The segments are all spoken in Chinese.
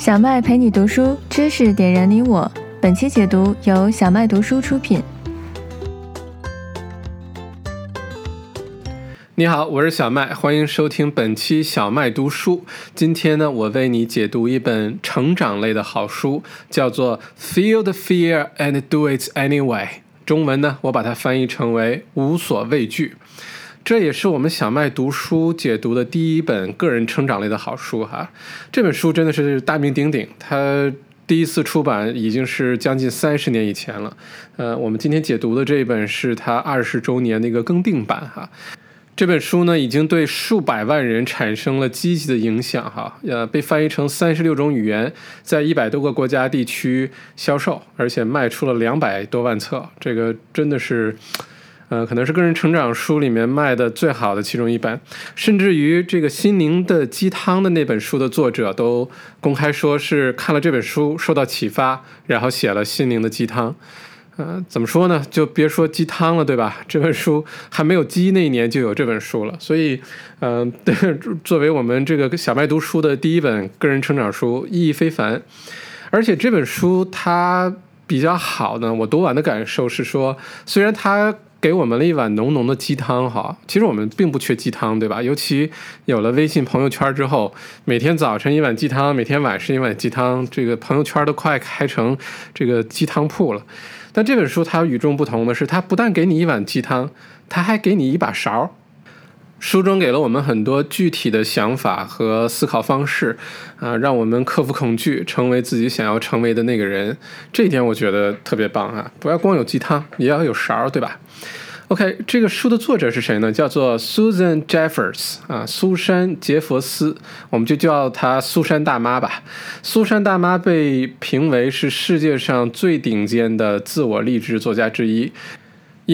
小麦陪你读书，知识点燃你我。本期解读由小麦读书出品。你好，我是小麦，欢迎收听本期小麦读书。今天呢，我为你解读一本成长类的好书，叫做《Feel the Fear and Do It Anyway》。中文呢，我把它翻译成为“无所畏惧”。这也是我们小麦读书解读的第一本个人成长类的好书哈。这本书真的是大名鼎鼎，它第一次出版已经是将近三十年以前了。呃，我们今天解读的这一本是它二十周年的一个更定版哈。这本书呢，已经对数百万人产生了积极的影响哈。呃，被翻译成三十六种语言，在一百多个国家地区销售，而且卖出了两百多万册，这个真的是。呃，可能是个人成长书里面卖的最好的其中一本，甚至于这个心灵的鸡汤的那本书的作者都公开说是看了这本书受到启发，然后写了心灵的鸡汤。呃，怎么说呢？就别说鸡汤了，对吧？这本书还没有鸡那一年就有这本书了，所以，嗯，作为我们这个小麦读书的第一本个人成长书，意义非凡。而且这本书它比较好呢，我读完的感受是说，虽然它。给我们了一碗浓浓的鸡汤，哈，其实我们并不缺鸡汤，对吧？尤其有了微信朋友圈之后，每天早晨一碗鸡汤，每天晚上一碗鸡汤，这个朋友圈都快开成这个鸡汤铺了。但这本书它与众不同的是，它不但给你一碗鸡汤，它还给你一把勺。书中给了我们很多具体的想法和思考方式，啊，让我们克服恐惧，成为自己想要成为的那个人。这一点我觉得特别棒啊！不要光有鸡汤，也要有勺，对吧？OK，这个书的作者是谁呢？叫做 Susan Jeffers 啊，苏珊·杰佛斯，我们就叫她苏珊大妈吧。苏珊大妈被评为是世界上最顶尖的自我励志作家之一。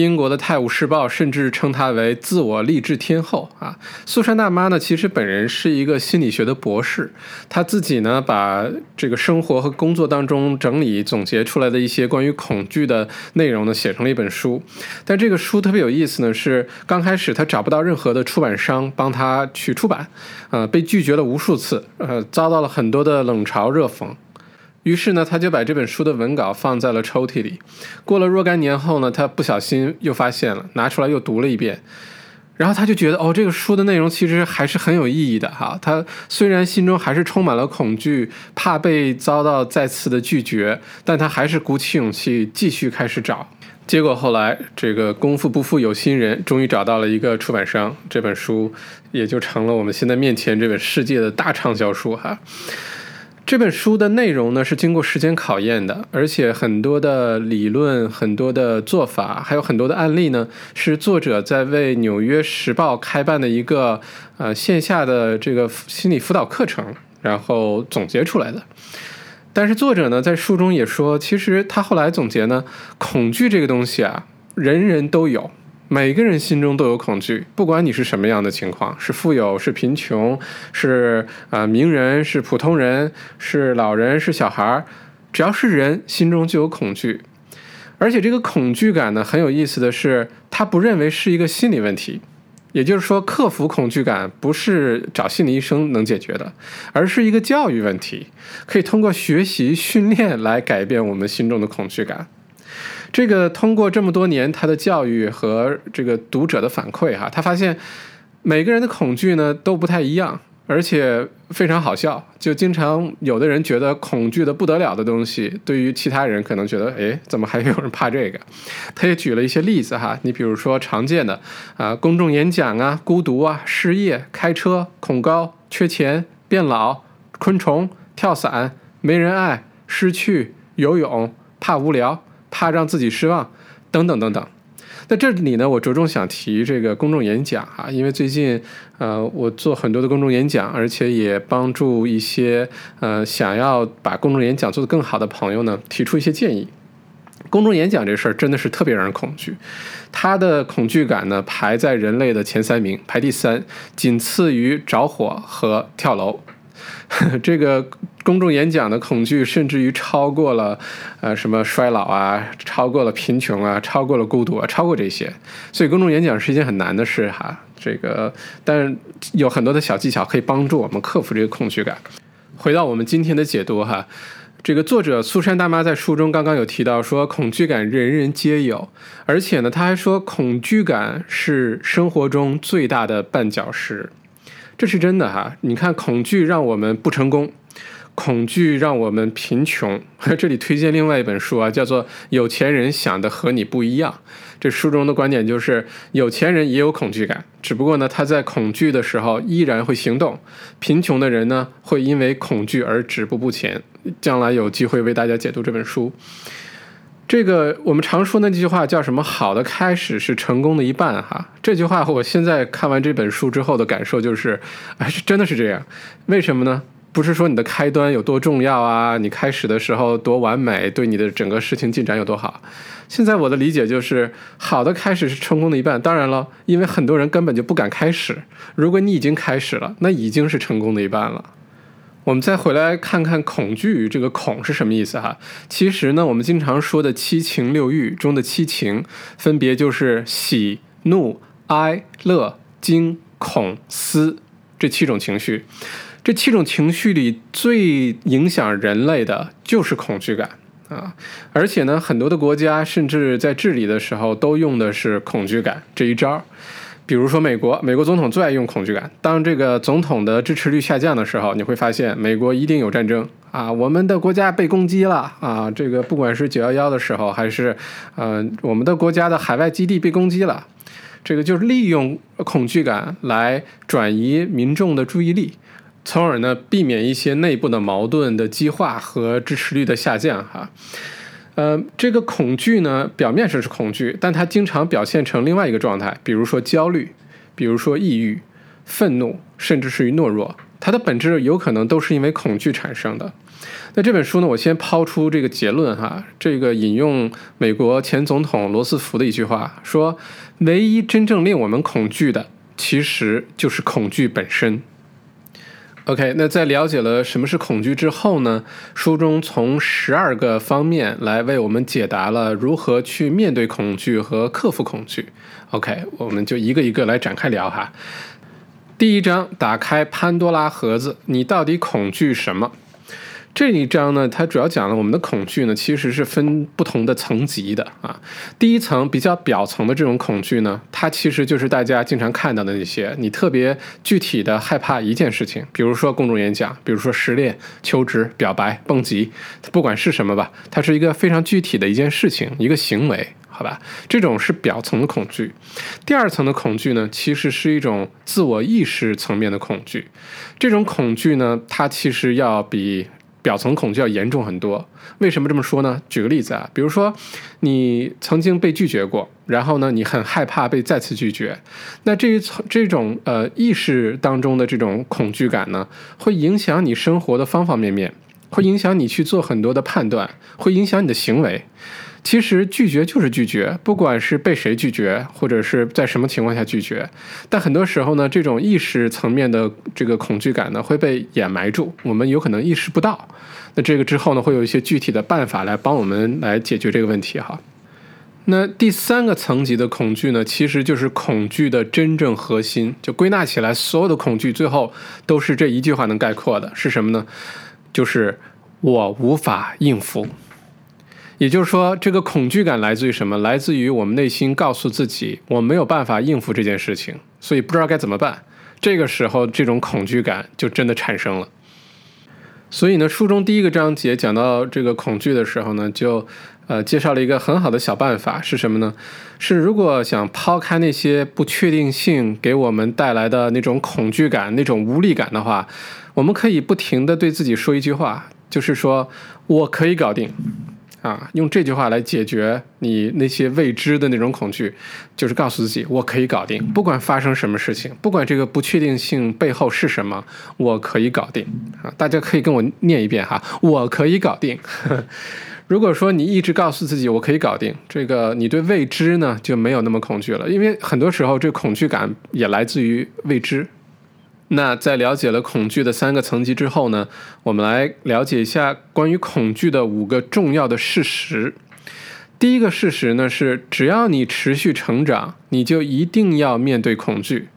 英国的《泰晤士报》甚至称她为“自我励志天后”啊。苏珊大妈呢，其实本人是一个心理学的博士，她自己呢，把这个生活和工作当中整理总结出来的一些关于恐惧的内容呢，写成了一本书。但这个书特别有意思呢，是刚开始她找不到任何的出版商帮她去出版，呃，被拒绝了无数次，呃，遭到了很多的冷嘲热讽。于是呢，他就把这本书的文稿放在了抽屉里。过了若干年后呢，他不小心又发现了，拿出来又读了一遍。然后他就觉得，哦，这个书的内容其实还是很有意义的哈。他虽然心中还是充满了恐惧，怕被遭到再次的拒绝，但他还是鼓起勇气继续开始找。结果后来，这个功夫不负有心人，终于找到了一个出版商，这本书也就成了我们现在面前这本世界的大畅销书哈。这本书的内容呢是经过时间考验的，而且很多的理论、很多的做法，还有很多的案例呢，是作者在为《纽约时报》开办的一个呃线下的这个心理辅导课程，然后总结出来的。但是作者呢在书中也说，其实他后来总结呢，恐惧这个东西啊，人人都有。每个人心中都有恐惧，不管你是什么样的情况，是富有是贫穷，是啊名人是普通人，是老人是小孩儿，只要是人，心中就有恐惧。而且这个恐惧感呢，很有意思的是，他不认为是一个心理问题，也就是说，克服恐惧感不是找心理医生能解决的，而是一个教育问题，可以通过学习训练来改变我们心中的恐惧感。这个通过这么多年他的教育和这个读者的反馈哈，他发现每个人的恐惧呢都不太一样，而且非常好笑。就经常有的人觉得恐惧的不得了的东西，对于其他人可能觉得，哎，怎么还有人怕这个？他也举了一些例子哈，你比如说常见的啊，公众演讲啊，孤独啊，失业，开车，恐高，缺钱，变老，昆虫，跳伞，没人爱，失去，游泳，怕无聊。怕让自己失望，等等等等。在这里呢，我着重想提这个公众演讲啊，因为最近呃，我做很多的公众演讲，而且也帮助一些呃想要把公众演讲做得更好的朋友呢，提出一些建议。公众演讲这事儿真的是特别让人恐惧，他的恐惧感呢排在人类的前三名，排第三，仅次于着火和跳楼。这个。公众演讲的恐惧，甚至于超过了，呃，什么衰老啊，超过了贫穷啊，超过了孤独啊，超过这些。所以，公众演讲是一件很难的事哈。这个，但有很多的小技巧可以帮助我们克服这个恐惧感。回到我们今天的解读哈，这个作者苏珊大妈在书中刚刚有提到说，恐惧感人人皆有，而且呢，他还说恐惧感是生活中最大的绊脚石，这是真的哈。你看，恐惧让我们不成功。恐惧让我们贫穷。这里推荐另外一本书啊，叫做《有钱人想的和你不一样》。这书中的观点就是，有钱人也有恐惧感，只不过呢，他在恐惧的时候依然会行动；贫穷的人呢，会因为恐惧而止步不前。将来有机会为大家解读这本书。这个我们常说那句话叫什么？好的开始是成功的一半。哈，这句话我现在看完这本书之后的感受就是，哎，是真的是这样。为什么呢？不是说你的开端有多重要啊，你开始的时候多完美，对你的整个事情进展有多好。现在我的理解就是，好的开始是成功的一半。当然了，因为很多人根本就不敢开始。如果你已经开始了，那已经是成功的一半了。我们再回来看看恐惧这个“恐”是什么意思哈？其实呢，我们经常说的七情六欲中的七情，分别就是喜、怒、哀、乐、惊、恐、思这七种情绪。这七种情绪里最影响人类的就是恐惧感啊！而且呢，很多的国家甚至在治理的时候都用的是恐惧感这一招。比如说美国，美国总统最爱用恐惧感。当这个总统的支持率下降的时候，你会发现美国一定有战争啊！我们的国家被攻击了啊！这个不管是九幺幺的时候，还是呃我们的国家的海外基地被攻击了，这个就是利用恐惧感来转移民众的注意力。从而呢，避免一些内部的矛盾的激化和支持率的下降。哈，呃，这个恐惧呢，表面上是恐惧，但它经常表现成另外一个状态，比如说焦虑，比如说抑郁、愤怒，甚至是于懦弱。它的本质有可能都是因为恐惧产生的。那这本书呢，我先抛出这个结论哈，这个引用美国前总统罗斯福的一句话说：“唯一真正令我们恐惧的，其实就是恐惧本身。” OK，那在了解了什么是恐惧之后呢？书中从十二个方面来为我们解答了如何去面对恐惧和克服恐惧。OK，我们就一个一个来展开聊哈。第一章，打开潘多拉盒子，你到底恐惧什么？这一章呢，它主要讲了我们的恐惧呢，其实是分不同的层级的啊。第一层比较表层的这种恐惧呢，它其实就是大家经常看到的那些，你特别具体的害怕一件事情，比如说公众演讲，比如说失恋、求职、表白、蹦极，不管是什么吧，它是一个非常具体的一件事情，一个行为，好吧？这种是表层的恐惧。第二层的恐惧呢，其实是一种自我意识层面的恐惧。这种恐惧呢，它其实要比。表层恐惧要严重很多，为什么这么说呢？举个例子啊，比如说你曾经被拒绝过，然后呢，你很害怕被再次拒绝，那这一层这种呃意识当中的这种恐惧感呢，会影响你生活的方方面面，会影响你去做很多的判断，会影响你的行为。其实拒绝就是拒绝，不管是被谁拒绝，或者是在什么情况下拒绝，但很多时候呢，这种意识层面的这个恐惧感呢会被掩埋住，我们有可能意识不到。那这个之后呢，会有一些具体的办法来帮我们来解决这个问题哈。那第三个层级的恐惧呢，其实就是恐惧的真正核心，就归纳起来，所有的恐惧最后都是这一句话能概括的，是什么呢？就是我无法应付。也就是说，这个恐惧感来自于什么？来自于我们内心告诉自己，我没有办法应付这件事情，所以不知道该怎么办。这个时候，这种恐惧感就真的产生了。所以呢，书中第一个章节讲到这个恐惧的时候呢，就呃介绍了一个很好的小办法，是什么呢？是如果想抛开那些不确定性给我们带来的那种恐惧感、那种无力感的话，我们可以不停的对自己说一句话，就是说我可以搞定。啊，用这句话来解决你那些未知的那种恐惧，就是告诉自己，我可以搞定，不管发生什么事情，不管这个不确定性背后是什么，我可以搞定。啊，大家可以跟我念一遍哈，我可以搞定。如果说你一直告诉自己我可以搞定，这个你对未知呢就没有那么恐惧了，因为很多时候这恐惧感也来自于未知。那在了解了恐惧的三个层级之后呢，我们来了解一下关于恐惧的五个重要的事实。第一个事实呢是，只要你持续成长，你就一定要面对恐惧。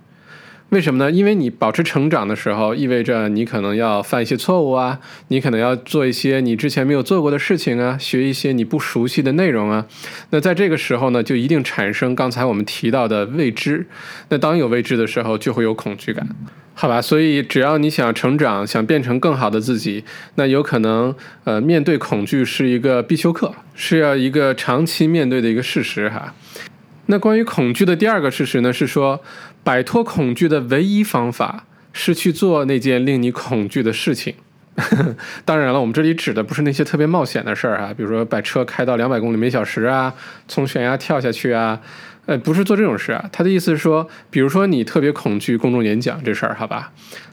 为什么呢？因为你保持成长的时候，意味着你可能要犯一些错误啊，你可能要做一些你之前没有做过的事情啊，学一些你不熟悉的内容啊。那在这个时候呢，就一定产生刚才我们提到的未知。那当有未知的时候，就会有恐惧感，好吧？所以只要你想成长，想变成更好的自己，那有可能呃，面对恐惧是一个必修课，是要一个长期面对的一个事实哈。那关于恐惧的第二个事实呢，是说。摆脱恐惧的唯一方法是去做那件令你恐惧的事情。当然了，我们这里指的不是那些特别冒险的事儿啊，比如说把车开到两百公里每小时啊，从悬崖跳下去啊，呃，不是做这种事啊。他的意思是说，比如说你特别恐惧公众演讲这事儿，好吧？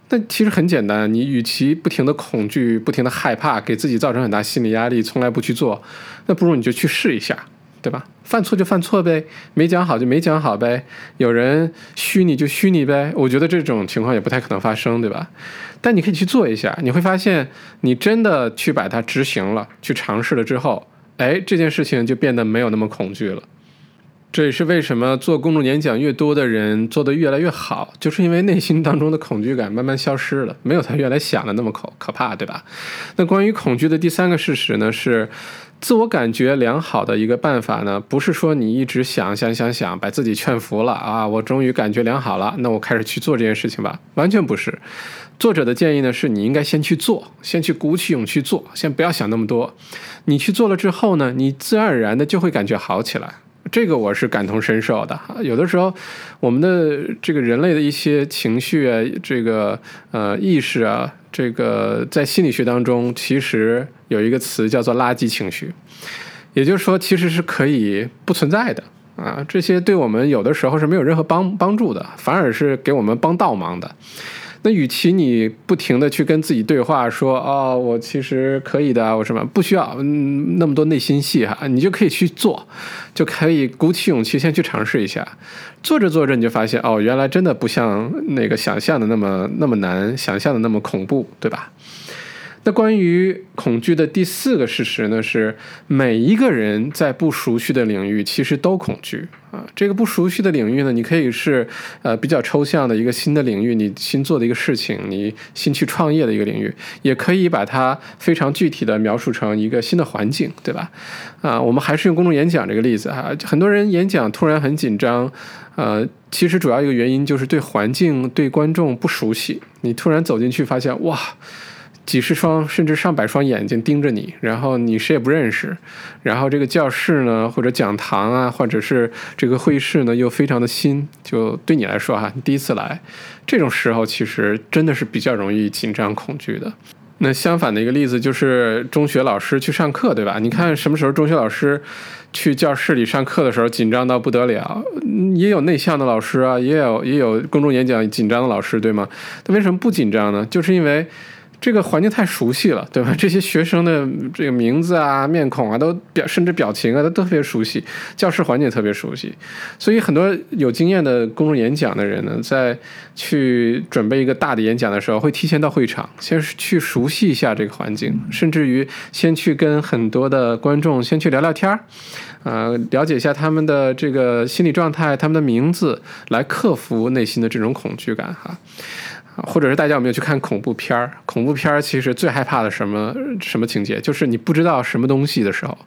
那其实很简单，你与其不停的恐惧、不停的害怕，给自己造成很大心理压力，从来不去做，那不如你就去试一下。对吧？犯错就犯错呗，没讲好就没讲好呗。有人虚你就虚你呗。我觉得这种情况也不太可能发生，对吧？但你可以去做一下，你会发现，你真的去把它执行了，去尝试了之后，哎，这件事情就变得没有那么恐惧了。这也是为什么做公众演讲越多的人做得越来越好，就是因为内心当中的恐惧感慢慢消失了，没有他原来想的那么可可怕，对吧？那关于恐惧的第三个事实呢是。自我感觉良好的一个办法呢，不是说你一直想想想想，把自己劝服了啊，我终于感觉良好了，那我开始去做这件事情吧。完全不是。作者的建议呢，是你应该先去做，先去鼓起勇气做，先不要想那么多。你去做了之后呢，你自然而然的就会感觉好起来。这个我是感同身受的。有的时候，我们的这个人类的一些情绪啊，这个呃意识啊，这个在心理学当中，其实有一个词叫做“垃圾情绪”，也就是说，其实是可以不存在的啊。这些对我们有的时候是没有任何帮帮助的，反而是给我们帮倒忙的。那与其你不停的去跟自己对话，说哦，我其实可以的，我什么不需要嗯那么多内心戏哈，你就可以去做，就可以鼓起勇气先去尝试一下，做着做着你就发现哦，原来真的不像那个想象的那么那么难，想象的那么恐怖，对吧？那关于恐惧的第四个事实呢，是每一个人在不熟悉的领域其实都恐惧啊。这个不熟悉的领域呢，你可以是呃比较抽象的一个新的领域，你新做的一个事情，你新去创业的一个领域，也可以把它非常具体的描述成一个新的环境，对吧？啊，我们还是用公众演讲这个例子哈，很多人演讲突然很紧张，呃，其实主要一个原因就是对环境、对观众不熟悉，你突然走进去发现哇。几十双甚至上百双眼睛盯着你，然后你谁也不认识，然后这个教室呢，或者讲堂啊，或者是这个会议室呢，又非常的新，就对你来说哈，你第一次来，这种时候其实真的是比较容易紧张恐惧的。那相反的一个例子就是中学老师去上课，对吧？你看什么时候中学老师去教室里上课的时候紧张到不得了，也有内向的老师啊，也有也有公众演讲紧张的老师，对吗？他为什么不紧张呢？就是因为。这个环境太熟悉了，对吧？这些学生的这个名字啊、面孔啊，都表甚至表情啊，都特别熟悉。教室环境特别熟悉，所以很多有经验的公众演讲的人呢，在去准备一个大的演讲的时候，会提前到会场，先去熟悉一下这个环境，甚至于先去跟很多的观众先去聊聊天儿，呃，了解一下他们的这个心理状态、他们的名字，来克服内心的这种恐惧感，哈。或者是大家有没有去看恐怖片儿？恐怖片儿其实最害怕的什么什么情节，就是你不知道什么东西的时候，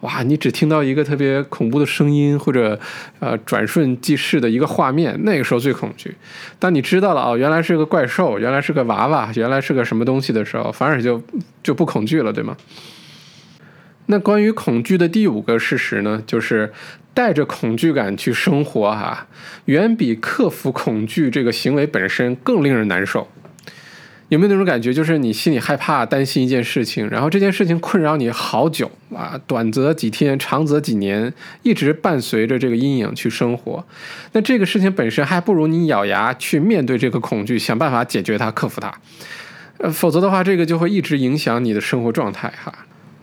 哇，你只听到一个特别恐怖的声音，或者呃转瞬即逝的一个画面，那个时候最恐惧。当你知道了哦，原来是个怪兽，原来是个娃娃，原来是个什么东西的时候，反而就就不恐惧了，对吗？那关于恐惧的第五个事实呢，就是带着恐惧感去生活，哈，远比克服恐惧这个行为本身更令人难受。有没有那种感觉，就是你心里害怕、担心一件事情，然后这件事情困扰你好久啊，短则几天，长则几年，一直伴随着这个阴影去生活。那这个事情本身还不如你咬牙去面对这个恐惧，想办法解决它、克服它。呃，否则的话，这个就会一直影响你的生活状态，哈。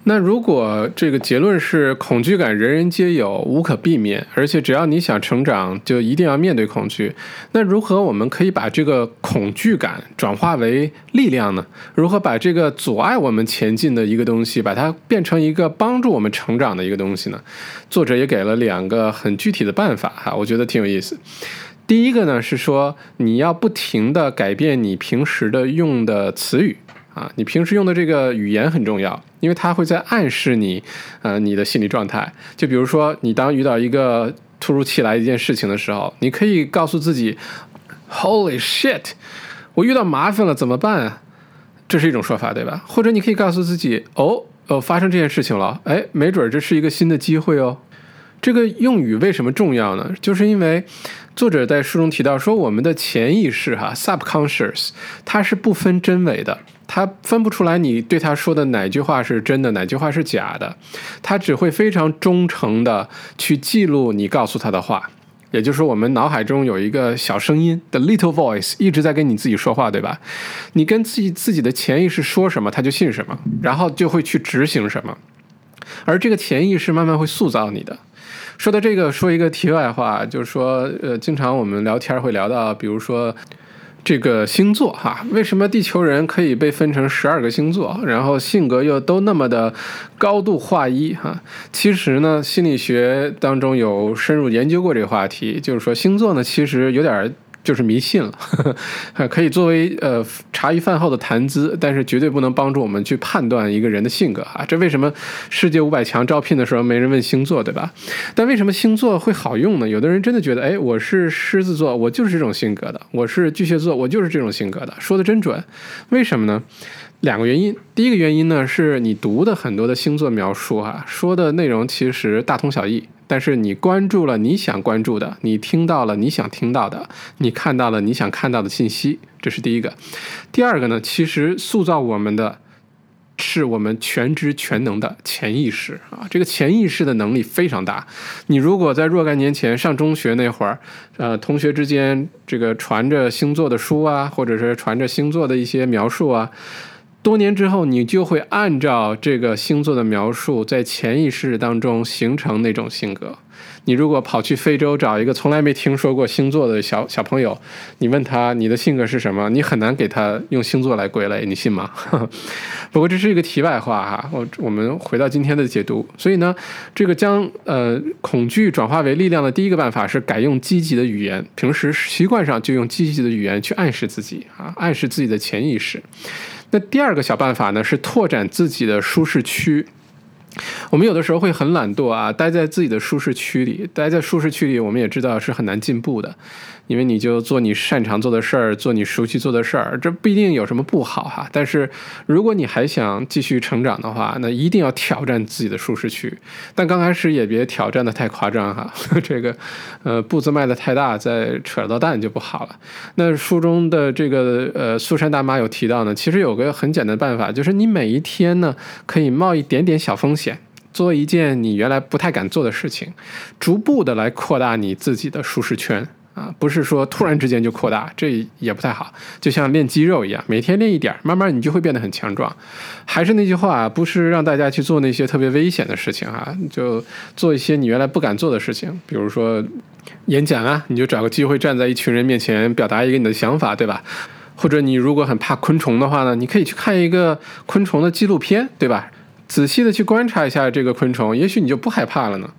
那如果这个结论是恐惧感人人皆有，无可避免，而且只要你想成长，就一定要面对恐惧。那如何我们可以把这个恐惧感转化为力量呢？如何把这个阻碍我们前进的一个东西，把它变成一个帮助我们成长的一个东西呢？作者也给了两个很具体的办法哈，我觉得挺有意思。第一个呢是说你要不停的改变你平时的用的词语啊，你平时用的这个语言很重要，因为它会在暗示你，呃，你的心理状态。就比如说，你当遇到一个突如其来一件事情的时候，你可以告诉自己，Holy shit，我遇到麻烦了，怎么办啊？这是一种说法，对吧？或者你可以告诉自己，哦，哦，发生这件事情了，哎，没准这是一个新的机会哦。这个用语为什么重要呢？就是因为作者在书中提到说，我们的潜意识哈 （subconscious） 它是不分真伪的，他分不出来你对他说的哪句话是真的，哪句话是假的，他只会非常忠诚的去记录你告诉他的话。也就是说，我们脑海中有一个小声音的 little voice 一直在跟你自己说话，对吧？你跟自己自己的潜意识说什么，他就信什么，然后就会去执行什么，而这个潜意识慢慢会塑造你的。说到这个，说一个题外话，就是说，呃，经常我们聊天会聊到，比如说这个星座哈，为什么地球人可以被分成十二个星座，然后性格又都那么的高度划一哈？其实呢，心理学当中有深入研究过这个话题，就是说星座呢，其实有点。就是迷信了，可以作为呃茶余饭后的谈资，但是绝对不能帮助我们去判断一个人的性格啊！这为什么世界五百强招聘的时候没人问星座，对吧？但为什么星座会好用呢？有的人真的觉得，哎，我是狮子座，我就是这种性格的；我是巨蟹座，我就是这种性格的，说的真准。为什么呢？两个原因。第一个原因呢，是你读的很多的星座描述哈，说的内容其实大同小异。但是你关注了你想关注的，你听到了你想听到的，你看到了你想看到的信息，这是第一个。第二个呢，其实塑造我们的是我们全知全能的潜意识啊，这个潜意识的能力非常大。你如果在若干年前上中学那会儿，呃，同学之间这个传着星座的书啊，或者是传着星座的一些描述啊。多年之后，你就会按照这个星座的描述，在潜意识当中形成那种性格。你如果跑去非洲找一个从来没听说过星座的小小朋友，你问他你的性格是什么，你很难给他用星座来归类，你信吗？不过这是一个题外话哈。我我们回到今天的解读。所以呢，这个将呃恐惧转化为力量的第一个办法是改用积极的语言，平时习惯上就用积极的语言去暗示自己啊，暗示自己的潜意识。那第二个小办法呢，是拓展自己的舒适区。我们有的时候会很懒惰啊，待在自己的舒适区里，待在舒适区里，我们也知道是很难进步的。因为你就做你擅长做的事儿，做你熟悉做的事儿，这不一定有什么不好哈。但是如果你还想继续成长的话，那一定要挑战自己的舒适区。但刚开始也别挑战的太夸张哈，这个呃步子迈的太大，再扯到蛋就不好了。那书中的这个呃苏珊大妈有提到呢，其实有个很简单的办法，就是你每一天呢可以冒一点点小风险，做一件你原来不太敢做的事情，逐步的来扩大你自己的舒适圈。啊，不是说突然之间就扩大，这也不太好。就像练肌肉一样，每天练一点，慢慢你就会变得很强壮。还是那句话，不是让大家去做那些特别危险的事情啊，就做一些你原来不敢做的事情，比如说演讲啊，你就找个机会站在一群人面前表达一个你的想法，对吧？或者你如果很怕昆虫的话呢，你可以去看一个昆虫的纪录片，对吧？仔细的去观察一下这个昆虫，也许你就不害怕了呢。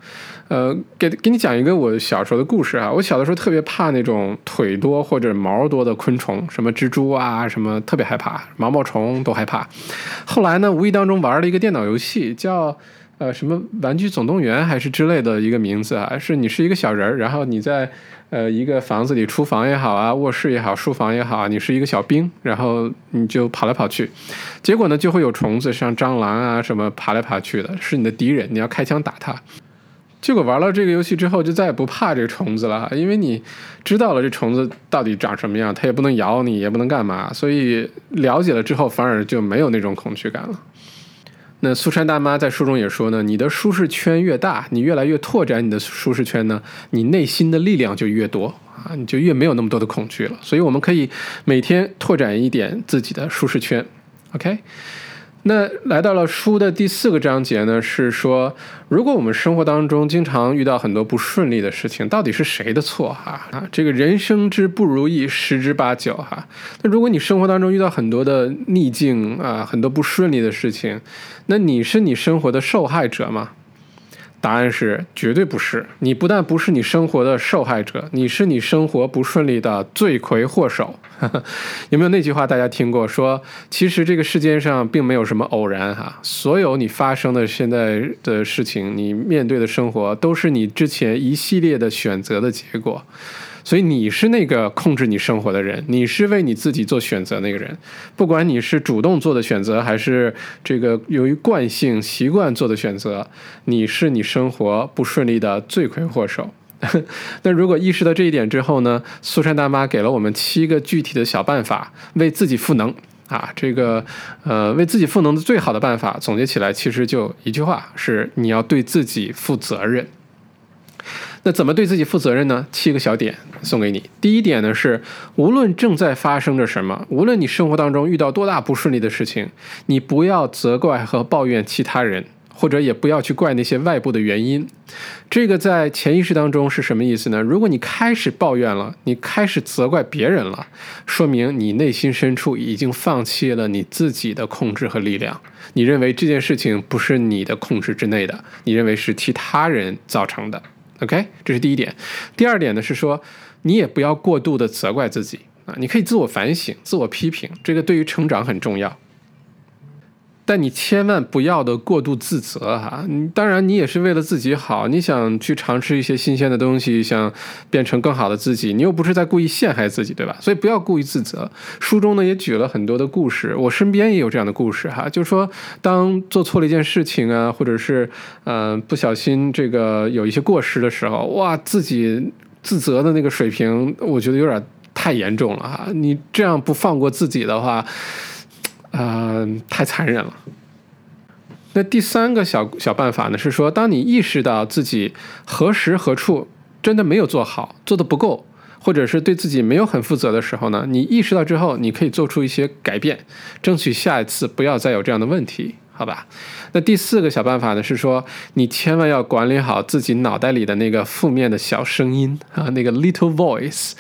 呃，给给你讲一个我小时候的故事啊。我小的时候特别怕那种腿多或者毛多的昆虫，什么蜘蛛啊，什么特别害怕，毛毛虫都害怕。后来呢，无意当中玩了一个电脑游戏，叫呃什么玩具总动员还是之类的一个名字啊，是你是一个小人儿，然后你在呃一个房子里，厨房也好啊，卧室也好，书房也好，你是一个小兵，然后你就跑来跑去，结果呢就会有虫子，像蟑螂啊什么爬来爬去的，是你的敌人，你要开枪打他。结果玩了这个游戏之后，就再也不怕这个虫子了，因为你知道了这虫子到底长什么样，它也不能咬你，也不能干嘛，所以了解了之后，反而就没有那种恐惧感了。那苏珊大妈在书中也说呢，你的舒适圈越大，你越来越拓展你的舒适圈呢，你内心的力量就越多啊，你就越没有那么多的恐惧了。所以我们可以每天拓展一点自己的舒适圈，OK。那来到了书的第四个章节呢，是说，如果我们生活当中经常遇到很多不顺利的事情，到底是谁的错哈？啊，这个人生之不如意十之八九哈。那如果你生活当中遇到很多的逆境啊，很多不顺利的事情，那你是你生活的受害者吗？答案是绝对不是。你不但不是你生活的受害者，你是你生活不顺利的罪魁祸首。有没有那句话大家听过？说其实这个世界上并没有什么偶然哈，所有你发生的现在的事情，你面对的生活，都是你之前一系列的选择的结果。所以你是那个控制你生活的人，你是为你自己做选择那个人。不管你是主动做的选择，还是这个由于惯性习惯做的选择，你是你生活不顺利的罪魁祸首。那如果意识到这一点之后呢？苏珊大妈给了我们七个具体的小办法，为自己赋能啊。这个呃，为自己赋能的最好的办法，总结起来其实就一句话：是你要对自己负责任。那怎么对自己负责任呢？七个小点送给你。第一点呢是，无论正在发生着什么，无论你生活当中遇到多大不顺利的事情，你不要责怪和抱怨其他人，或者也不要去怪那些外部的原因。这个在潜意识当中是什么意思呢？如果你开始抱怨了，你开始责怪别人了，说明你内心深处已经放弃了你自己的控制和力量。你认为这件事情不是你的控制之内的，你认为是其他人造成的。OK，这是第一点。第二点呢是说，你也不要过度的责怪自己啊，你可以自我反省、自我批评，这个对于成长很重要。但你千万不要的过度自责哈，当然你也是为了自己好，你想去尝试一些新鲜的东西，想变成更好的自己，你又不是在故意陷害自己，对吧？所以不要故意自责。书中呢也举了很多的故事，我身边也有这样的故事哈，就是说当做错了一件事情啊，或者是嗯不小心这个有一些过失的时候，哇，自己自责的那个水平，我觉得有点太严重了哈。你这样不放过自己的话。啊，太残忍了。那第三个小小办法呢，是说，当你意识到自己何时何处真的没有做好，做的不够，或者是对自己没有很负责的时候呢，你意识到之后，你可以做出一些改变，争取下一次不要再有这样的问题，好吧？那第四个小办法呢，是说，你千万要管理好自己脑袋里的那个负面的小声音啊，那个 little voice。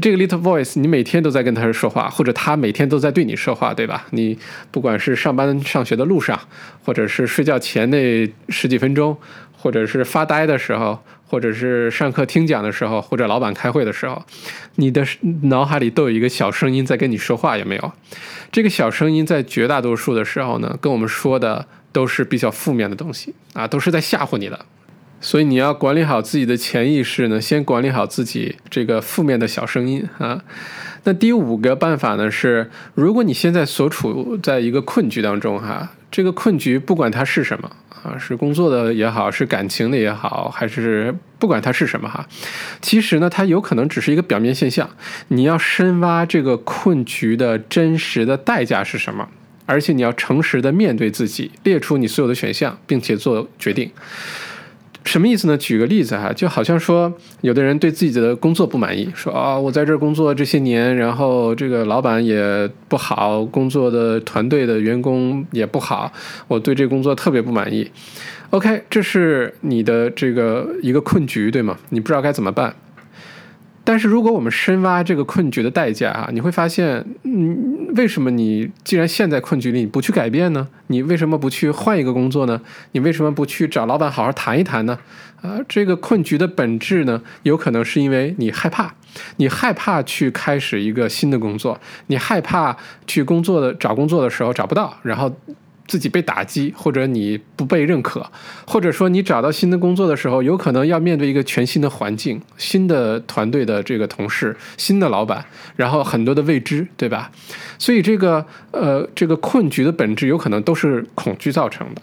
这个 little voice，你每天都在跟他说话，或者他每天都在对你说话，对吧？你不管是上班上学的路上，或者是睡觉前那十几分钟，或者是发呆的时候，或者是上课听讲的时候，或者老板开会的时候，你的脑海里都有一个小声音在跟你说话，有没有？这个小声音在绝大多数的时候呢，跟我们说的都是比较负面的东西啊，都是在吓唬你的。所以你要管理好自己的潜意识呢，先管理好自己这个负面的小声音啊。那第五个办法呢是，如果你现在所处在一个困局当中哈，这个困局不管它是什么啊，是工作的也好，是感情的也好，还是不管它是什么哈，其实呢，它有可能只是一个表面现象。你要深挖这个困局的真实的代价是什么，而且你要诚实的面对自己，列出你所有的选项，并且做决定。什么意思呢？举个例子哈，就好像说，有的人对自己的工作不满意，说啊，我在这儿工作这些年，然后这个老板也不好，工作的团队的员工也不好，我对这工作特别不满意。OK，这是你的这个一个困局，对吗？你不知道该怎么办。但是如果我们深挖这个困局的代价啊，你会发现，嗯，为什么你既然陷在困局里，你不去改变呢？你为什么不去换一个工作呢？你为什么不去找老板好好谈一谈呢？啊，这个困局的本质呢，有可能是因为你害怕，你害怕去开始一个新的工作，你害怕去工作的找工作的时候找不到，然后。自己被打击，或者你不被认可，或者说你找到新的工作的时候，有可能要面对一个全新的环境、新的团队的这个同事、新的老板，然后很多的未知，对吧？所以这个呃，这个困局的本质有可能都是恐惧造成的。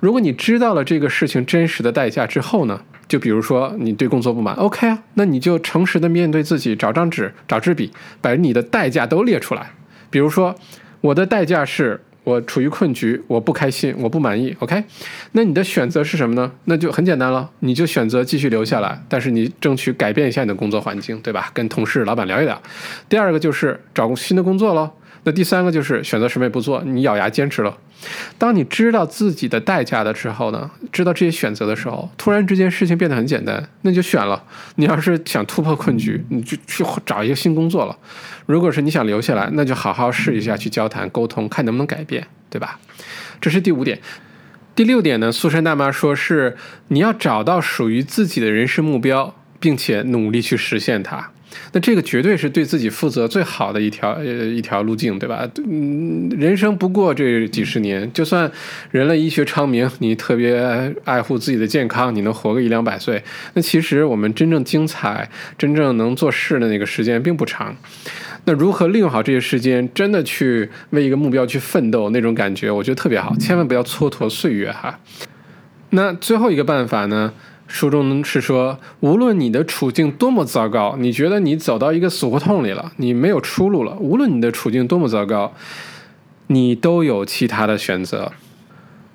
如果你知道了这个事情真实的代价之后呢，就比如说你对工作不满，OK 啊，那你就诚实的面对自己，找张纸、找支笔，把你的代价都列出来。比如说，我的代价是。我处于困局，我不开心，我不满意。OK，那你的选择是什么呢？那就很简单了，你就选择继续留下来，但是你争取改变一下你的工作环境，对吧？跟同事、老板聊一聊。第二个就是找新的工作喽。那第三个就是选择什么也不做，你咬牙坚持了。当你知道自己的代价的时候呢，知道这些选择的时候，突然之间事情变得很简单，那就选了。你要是想突破困局，你就去找一个新工作了。如果是你想留下来，那就好好试一下去交谈沟通，看能不能改变，对吧？这是第五点。第六点呢，苏珊大妈说是你要找到属于自己的人生目标，并且努力去实现它。那这个绝对是对自己负责最好的一条呃一条路径，对吧？嗯，人生不过这几十年，就算人类医学昌明，你特别爱护自己的健康，你能活个一两百岁，那其实我们真正精彩、真正能做事的那个时间并不长。那如何利用好这些时间，真的去为一个目标去奋斗，那种感觉我觉得特别好，千万不要蹉跎岁月哈。那最后一个办法呢？书中是说，无论你的处境多么糟糕，你觉得你走到一个死胡同里了，你没有出路了。无论你的处境多么糟糕，你都有其他的选择。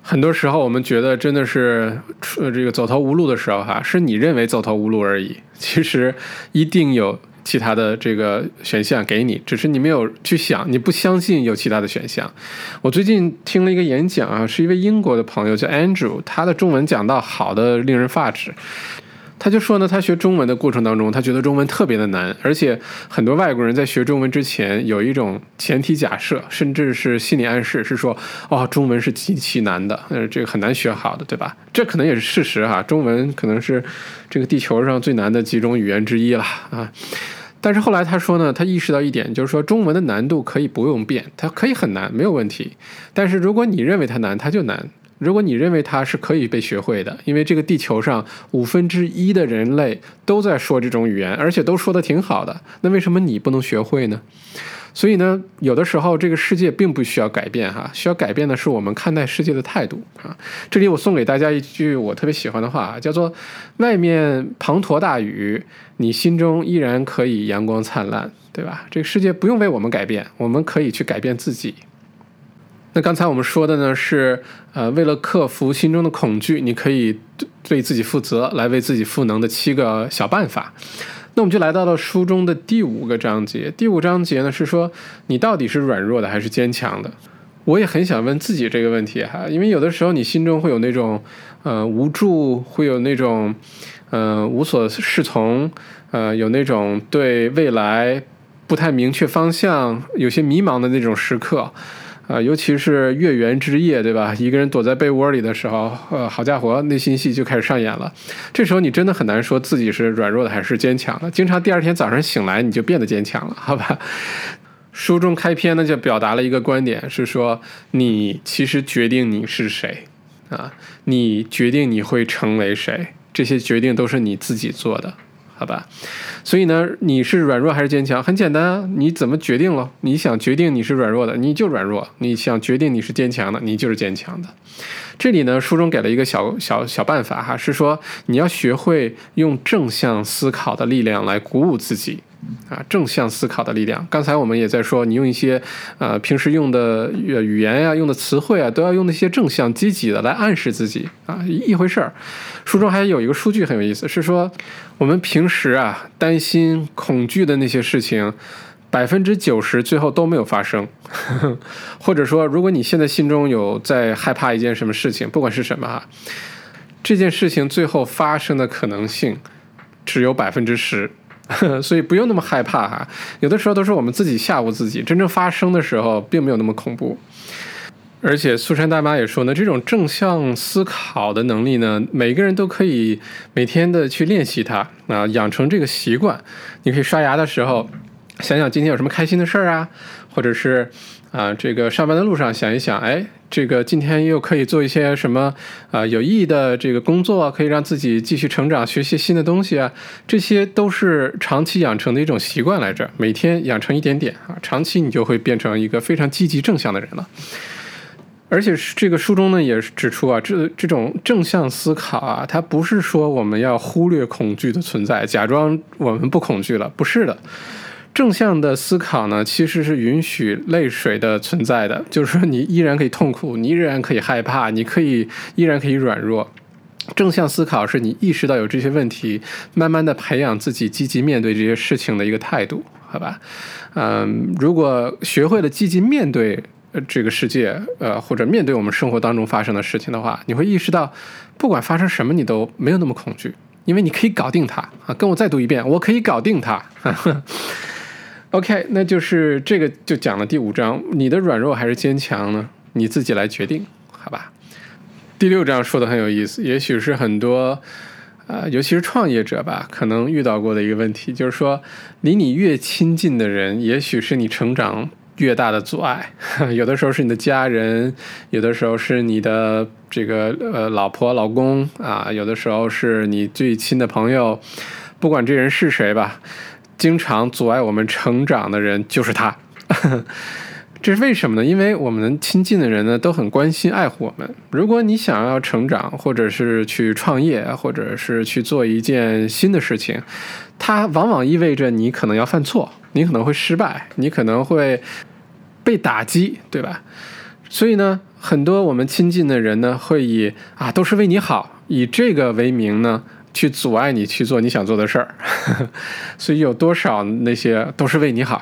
很多时候，我们觉得真的是这个走投无路的时候，哈，是你认为走投无路而已。其实一定有。其他的这个选项给你，只是你没有去想，你不相信有其他的选项。我最近听了一个演讲啊，是一位英国的朋友叫 Andrew，他的中文讲到好的令人发指。他就说呢，他学中文的过程当中，他觉得中文特别的难，而且很多外国人在学中文之前有一种前提假设，甚至是心理暗示，是说哦，中文是极其难的，呃，这个很难学好的，对吧？这可能也是事实哈，中文可能是这个地球上最难的几种语言之一了啊。但是后来他说呢，他意识到一点，就是说中文的难度可以不用变，它可以很难，没有问题。但是如果你认为它难，它就难。如果你认为它是可以被学会的，因为这个地球上五分之一的人类都在说这种语言，而且都说的挺好的，那为什么你不能学会呢？所以呢，有的时候这个世界并不需要改变哈，需要改变的是我们看待世界的态度啊。这里我送给大家一句我特别喜欢的话，叫做“外面滂沱大雨，你心中依然可以阳光灿烂”，对吧？这个世界不用为我们改变，我们可以去改变自己。那刚才我们说的呢是，呃，为了克服心中的恐惧，你可以对自己负责，来为自己赋能的七个小办法。那我们就来到了书中的第五个章节。第五章节呢是说，你到底是软弱的还是坚强的？我也很想问自己这个问题哈，因为有的时候你心中会有那种，呃，无助，会有那种，呃，无所适从，呃，有那种对未来不太明确方向，有些迷茫的那种时刻。啊，尤其是月圆之夜，对吧？一个人躲在被窝里的时候，呃，好家伙，内心戏就开始上演了。这时候你真的很难说自己是软弱的还是坚强的。经常第二天早上醒来，你就变得坚强了，好吧？书中开篇呢，就表达了一个观点，是说你其实决定你是谁啊，你决定你会成为谁，这些决定都是你自己做的。好吧，所以呢，你是软弱还是坚强？很简单啊，你怎么决定了？你想决定你是软弱的，你就软弱；你想决定你是坚强的，你就是坚强的。这里呢，书中给了一个小小小办法哈，是说你要学会用正向思考的力量来鼓舞自己。啊，正向思考的力量。刚才我们也在说，你用一些呃平时用的语言呀、用的词汇啊，都要用那些正向、积极的来暗示自己啊，一回事儿。书中还有一个数据很有意思，是说我们平时啊担心、恐惧的那些事情，百分之九十最后都没有发生。或者说，如果你现在心中有在害怕一件什么事情，不管是什么哈，这件事情最后发生的可能性只有百分之十。所以不用那么害怕哈，有的时候都是我们自己吓唬自己，真正发生的时候并没有那么恐怖。而且苏珊大妈也说呢，这种正向思考的能力呢，每个人都可以每天的去练习它啊，养成这个习惯。你可以刷牙的时候想想今天有什么开心的事儿啊，或者是。啊，这个上班的路上想一想，哎，这个今天又可以做一些什么啊有意义的这个工作，可以让自己继续成长，学习新的东西啊，这些都是长期养成的一种习惯来着。每天养成一点点啊，长期你就会变成一个非常积极正向的人了。而且这个书中呢也指出啊，这这种正向思考啊，它不是说我们要忽略恐惧的存在，假装我们不恐惧了，不是的。正向的思考呢，其实是允许泪水的存在的，就是说你依然可以痛苦，你依然可以害怕，你可以依然可以软弱。正向思考是你意识到有这些问题，慢慢的培养自己积极面对这些事情的一个态度，好吧？嗯，如果学会了积极面对这个世界，呃，或者面对我们生活当中发生的事情的话，你会意识到，不管发生什么，你都没有那么恐惧，因为你可以搞定它啊！跟我再读一遍，我可以搞定它。OK，那就是这个就讲了第五章，你的软弱还是坚强呢？你自己来决定，好吧？第六章说的很有意思，也许是很多，呃，尤其是创业者吧，可能遇到过的一个问题，就是说，离你越亲近的人，也许是你成长越大的阻碍。有的时候是你的家人，有的时候是你的这个呃老婆老公啊，有的时候是你最亲的朋友，不管这人是谁吧，经常阻碍我们成长的人就是他。这是为什么呢？因为我们亲近的人呢都很关心爱护我们。如果你想要成长，或者是去创业，或者是去做一件新的事情，它往往意味着你可能要犯错，你可能会失败，你可能会被打击，对吧？所以呢，很多我们亲近的人呢会以啊都是为你好，以这个为名呢去阻碍你去做你想做的事儿。所以有多少那些都是为你好。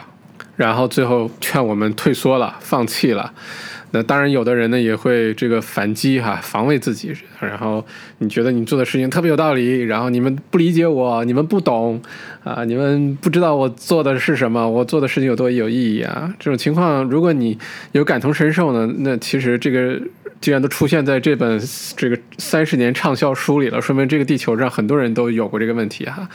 然后最后劝我们退缩了，放弃了。那当然，有的人呢也会这个反击哈，防卫自己。然后你觉得你做的事情特别有道理，然后你们不理解我，你们不懂啊，你们不知道我做的是什么，我做的事情有多有意义啊。这种情况，如果你有感同身受呢，那其实这个既然都出现在这本这个三十年畅销书里了，说明这个地球上很多人都有过这个问题哈。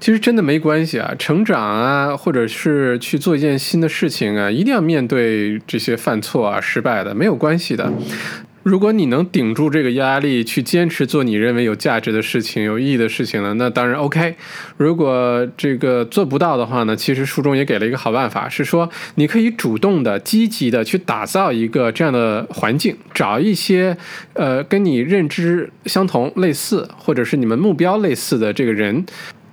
其实真的没关系啊，成长啊，或者是去做一件新的事情啊，一定要面对这些犯错啊、失败的，没有关系的。如果你能顶住这个压力，去坚持做你认为有价值的事情、有意义的事情呢，那当然 OK。如果这个做不到的话呢，其实书中也给了一个好办法，是说你可以主动的、积极的去打造一个这样的环境，找一些呃跟你认知相同、类似，或者是你们目标类似的这个人。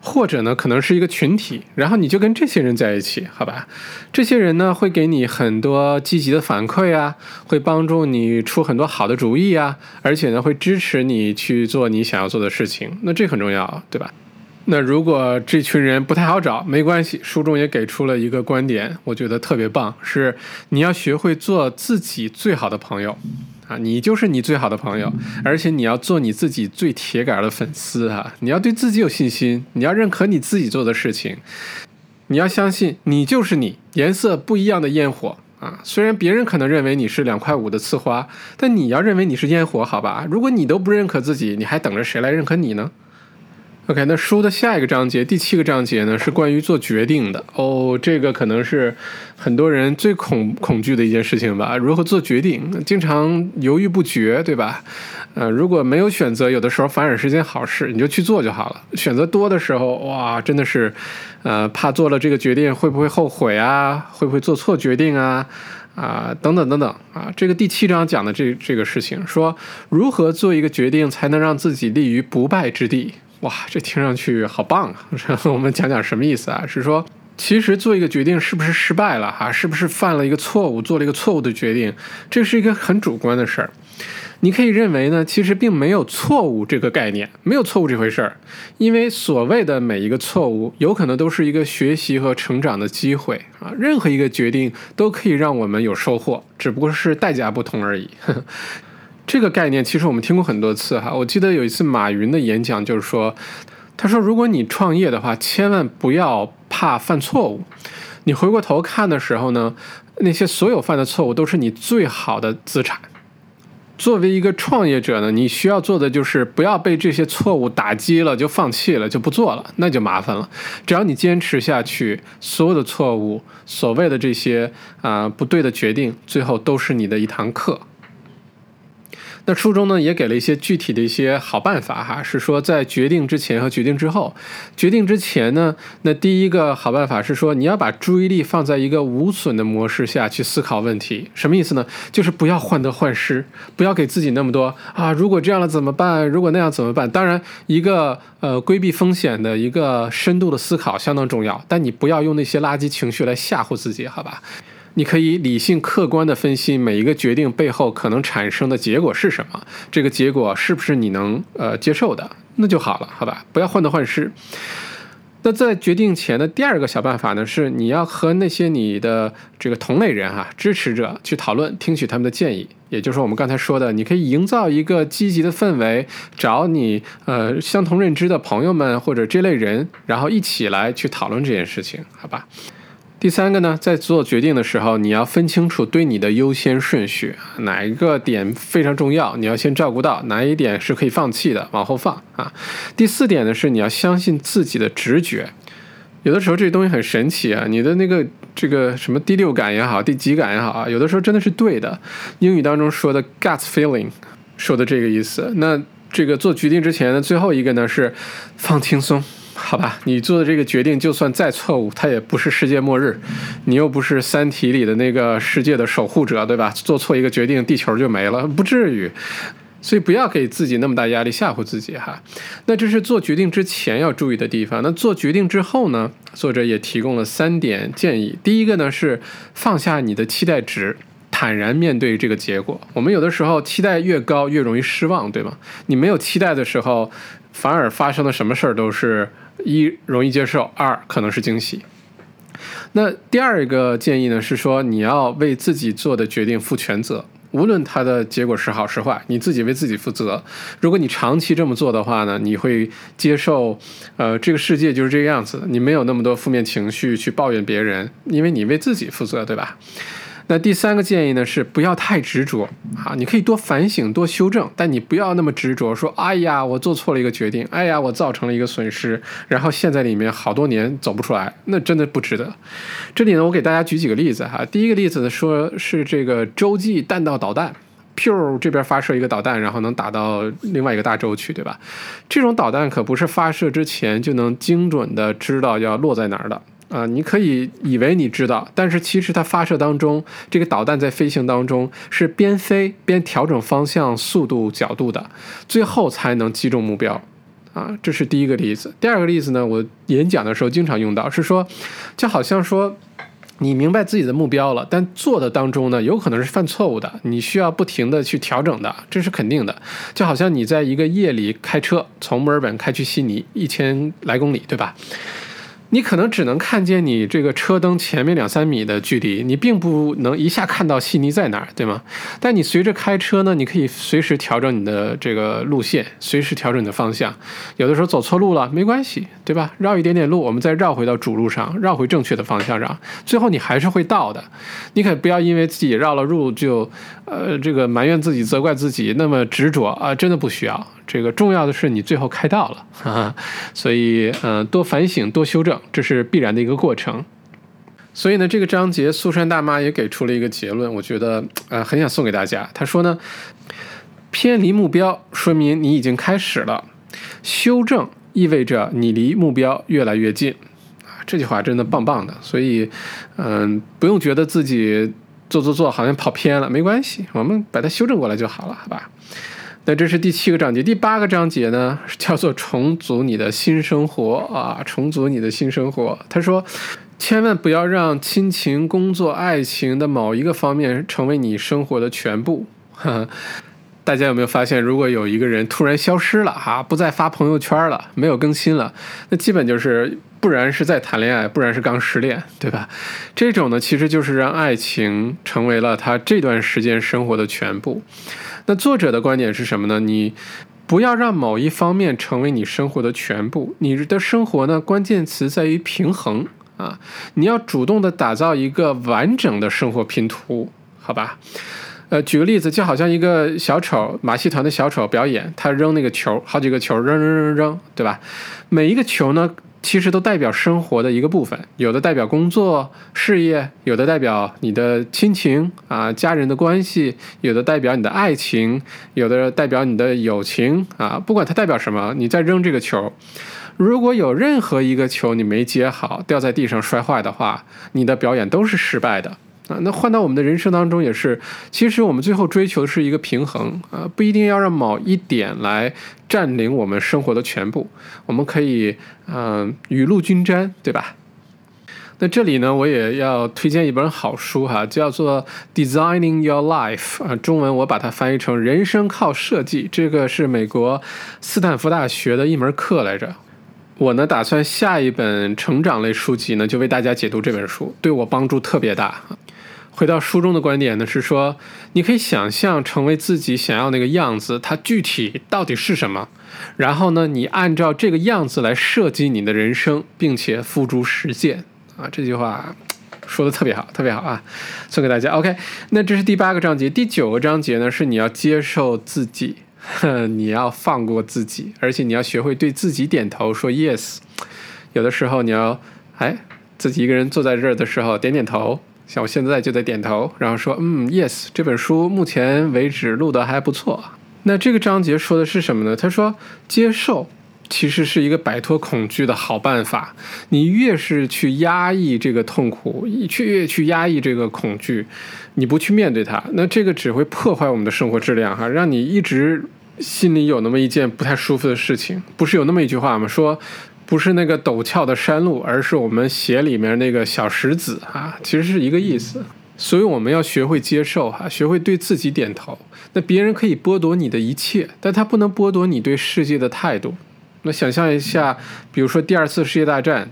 或者呢，可能是一个群体，然后你就跟这些人在一起，好吧？这些人呢，会给你很多积极的反馈啊，会帮助你出很多好的主意啊，而且呢，会支持你去做你想要做的事情。那这很重要，对吧？那如果这群人不太好找，没关系，书中也给出了一个观点，我觉得特别棒，是你要学会做自己最好的朋友。啊，你就是你最好的朋友，而且你要做你自己最铁杆的粉丝啊！你要对自己有信心，你要认可你自己做的事情，你要相信你就是你，颜色不一样的烟火啊！虽然别人可能认为你是两块五的刺花，但你要认为你是烟火，好吧？如果你都不认可自己，你还等着谁来认可你呢？OK，那书的下一个章节，第七个章节呢，是关于做决定的哦。这个可能是很多人最恐恐惧的一件事情吧？如何做决定？经常犹豫不决，对吧？呃，如果没有选择，有的时候反而是件好事，你就去做就好了。选择多的时候，哇，真的是，呃，怕做了这个决定会不会后悔啊？会不会做错决定啊？啊，等等等等啊！这个第七章讲的这这个事情，说如何做一个决定才能让自己立于不败之地。哇，这听上去好棒啊！然 后我们讲讲什么意思啊？是说，其实做一个决定是不是失败了哈？是不是犯了一个错误，做了一个错误的决定？这是一个很主观的事儿。你可以认为呢，其实并没有错误这个概念，没有错误这回事儿。因为所谓的每一个错误，有可能都是一个学习和成长的机会啊。任何一个决定都可以让我们有收获，只不过是代价不同而已。这个概念其实我们听过很多次哈，我记得有一次马云的演讲就是说，他说如果你创业的话，千万不要怕犯错误，你回过头看的时候呢，那些所有犯的错误都是你最好的资产。作为一个创业者呢，你需要做的就是不要被这些错误打击了就放弃了就不做了，那就麻烦了。只要你坚持下去，所有的错误，所谓的这些啊不对的决定，最后都是你的一堂课。那书中呢也给了一些具体的一些好办法哈，是说在决定之前和决定之后，决定之前呢，那第一个好办法是说你要把注意力放在一个无损的模式下去思考问题，什么意思呢？就是不要患得患失，不要给自己那么多啊，如果这样了怎么办？如果那样怎么办？当然，一个呃规避风险的一个深度的思考相当重要，但你不要用那些垃圾情绪来吓唬自己，好吧？你可以理性客观地分析每一个决定背后可能产生的结果是什么，这个结果是不是你能呃接受的，那就好了，好吧？不要患得患失。那在决定前的第二个小办法呢，是你要和那些你的这个同类人哈支持者去讨论，听取他们的建议。也就是我们刚才说的，你可以营造一个积极的氛围，找你呃相同认知的朋友们或者这类人，然后一起来去讨论这件事情，好吧？第三个呢，在做决定的时候，你要分清楚对你的优先顺序，哪一个点非常重要，你要先照顾到；哪一点是可以放弃的，往后放啊。第四点呢，是你要相信自己的直觉。有的时候这东西很神奇啊，你的那个这个什么第六感也好，第几感也好啊，有的时候真的是对的。英语当中说的 gut feeling，说的这个意思。那这个做决定之前呢，最后一个呢是放轻松。好吧，你做的这个决定就算再错误，它也不是世界末日，你又不是《三体》里的那个世界的守护者，对吧？做错一个决定，地球就没了，不至于。所以不要给自己那么大压力，吓唬自己哈。那这是做决定之前要注意的地方。那做决定之后呢？作者也提供了三点建议。第一个呢是放下你的期待值，坦然面对这个结果。我们有的时候期待越高，越容易失望，对吗？你没有期待的时候，反而发生的什么事儿都是。一容易接受，二可能是惊喜。那第二个建议呢，是说你要为自己做的决定负全责，无论它的结果是好是坏，你自己为自己负责。如果你长期这么做的话呢，你会接受，呃，这个世界就是这个样子，你没有那么多负面情绪去抱怨别人，因为你为自己负责，对吧？那第三个建议呢是不要太执着啊，你可以多反省、多修正，但你不要那么执着，说哎呀，我做错了一个决定，哎呀，我造成了一个损失，然后陷在里面好多年走不出来，那真的不值得。这里呢，我给大家举几个例子哈。第一个例子呢，说是这个洲际弹道导弹，Pew 这边发射一个导弹，然后能打到另外一个大洲去，对吧？这种导弹可不是发射之前就能精准的知道要落在哪儿的。啊，你可以以为你知道，但是其实它发射当中，这个导弹在飞行当中是边飞边调整方向、速度、角度的，最后才能击中目标。啊，这是第一个例子。第二个例子呢，我演讲的时候经常用到，是说，就好像说，你明白自己的目标了，但做的当中呢，有可能是犯错误的，你需要不停的去调整的，这是肯定的。就好像你在一个夜里开车从墨尔本开去悉尼一千来公里，对吧？你可能只能看见你这个车灯前面两三米的距离，你并不能一下看到悉尼在哪儿，对吗？但你随着开车呢，你可以随时调整你的这个路线，随时调整你的方向。有的时候走错路了没关系，对吧？绕一点点路，我们再绕回到主路上，绕回正确的方向上，最后你还是会到的。你可不要因为自己绕了路就，呃，这个埋怨自己、责怪自己，那么执着啊，真的不需要。这个重要的是你最后开到了，哈哈，所以嗯，多反省，多修正，这是必然的一个过程。所以呢，这个章节苏珊大妈也给出了一个结论，我觉得呃很想送给大家。她说呢，偏离目标说明你已经开始了，修正意味着你离目标越来越近。啊，这句话真的棒棒的。所以嗯，不用觉得自己做做做好像跑偏了，没关系，我们把它修正过来就好了，好吧？那这是第七个章节，第八个章节呢，叫做重组你的新生活啊，重组你的新生活。他说，千万不要让亲情、工作、爱情的某一个方面成为你生活的全部。大家有没有发现，如果有一个人突然消失了，哈，不再发朋友圈了，没有更新了，那基本就是不然是在谈恋爱，不然是刚失恋，对吧？这种呢，其实就是让爱情成为了他这段时间生活的全部。那作者的观点是什么呢？你不要让某一方面成为你生活的全部。你的生活呢，关键词在于平衡啊！你要主动的打造一个完整的生活拼图，好吧？呃，举个例子，就好像一个小丑马戏团的小丑表演，他扔那个球，好几个球扔扔扔扔，对吧？每一个球呢？其实都代表生活的一个部分，有的代表工作事业，有的代表你的亲情啊家人的关系，有的代表你的爱情，有的代表你的友情啊。不管它代表什么，你在扔这个球，如果有任何一个球你没接好，掉在地上摔坏的话，你的表演都是失败的。啊，那换到我们的人生当中也是，其实我们最后追求的是一个平衡啊，不一定要让某一点来占领我们生活的全部，我们可以嗯雨露均沾，对吧？那这里呢，我也要推荐一本好书哈，叫做《Designing Your Life》啊，中文我把它翻译成《人生靠设计》，这个是美国斯坦福大学的一门课来着。我呢，打算下一本成长类书籍呢，就为大家解读这本书，对我帮助特别大。回到书中的观点呢，是说你可以想象成为自己想要那个样子，它具体到底是什么？然后呢，你按照这个样子来设计你的人生，并且付诸实践啊！这句话说的特别好，特别好啊，送给大家。OK，那这是第八个章节，第九个章节呢是你要接受自己，你要放过自己，而且你要学会对自己点头说 yes。有的时候你要哎自己一个人坐在这儿的时候点点头，像我现在就在点头，然后说嗯 yes，这本书目前为止录得还不错。那这个章节说的是什么呢？他说接受。其实是一个摆脱恐惧的好办法。你越是去压抑这个痛苦，去越去压抑这个恐惧，你不去面对它，那这个只会破坏我们的生活质量哈，让你一直心里有那么一件不太舒服的事情。不是有那么一句话吗？说不是那个陡峭的山路，而是我们鞋里面那个小石子啊，其实是一个意思。所以我们要学会接受哈，学会对自己点头。那别人可以剥夺你的一切，但他不能剥夺你对世界的态度。那想象一下，比如说第二次世界大战，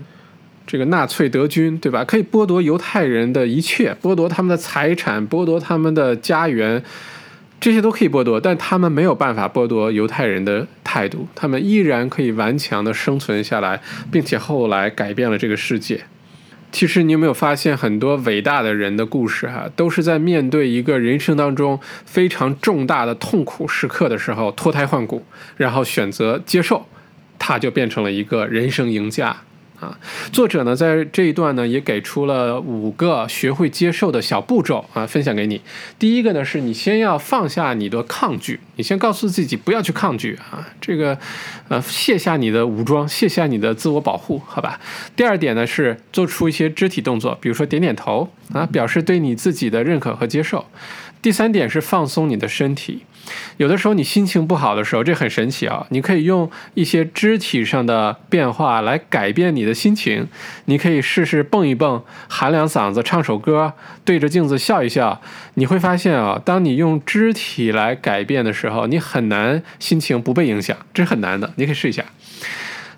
这个纳粹德军，对吧？可以剥夺犹太人的一切，剥夺他们的财产，剥夺他们的家园，这些都可以剥夺，但他们没有办法剥夺犹太人的态度，他们依然可以顽强的生存下来，并且后来改变了这个世界。其实你有没有发现，很多伟大的人的故事，哈，都是在面对一个人生当中非常重大的痛苦时刻的时候脱胎换骨，然后选择接受。他就变成了一个人生赢家啊！作者呢，在这一段呢，也给出了五个学会接受的小步骤啊，分享给你。第一个呢，是你先要放下你的抗拒，你先告诉自己不要去抗拒啊，这个呃，卸下你的武装，卸下你的自我保护，好吧？第二点呢，是做出一些肢体动作，比如说点点头啊，表示对你自己的认可和接受。第三点是放松你的身体。有的时候你心情不好的时候，这很神奇啊！你可以用一些肢体上的变化来改变你的心情。你可以试试蹦一蹦，喊两嗓子，唱首歌，对着镜子笑一笑。你会发现啊，当你用肢体来改变的时候，你很难心情不被影响，这是很难的。你可以试一下。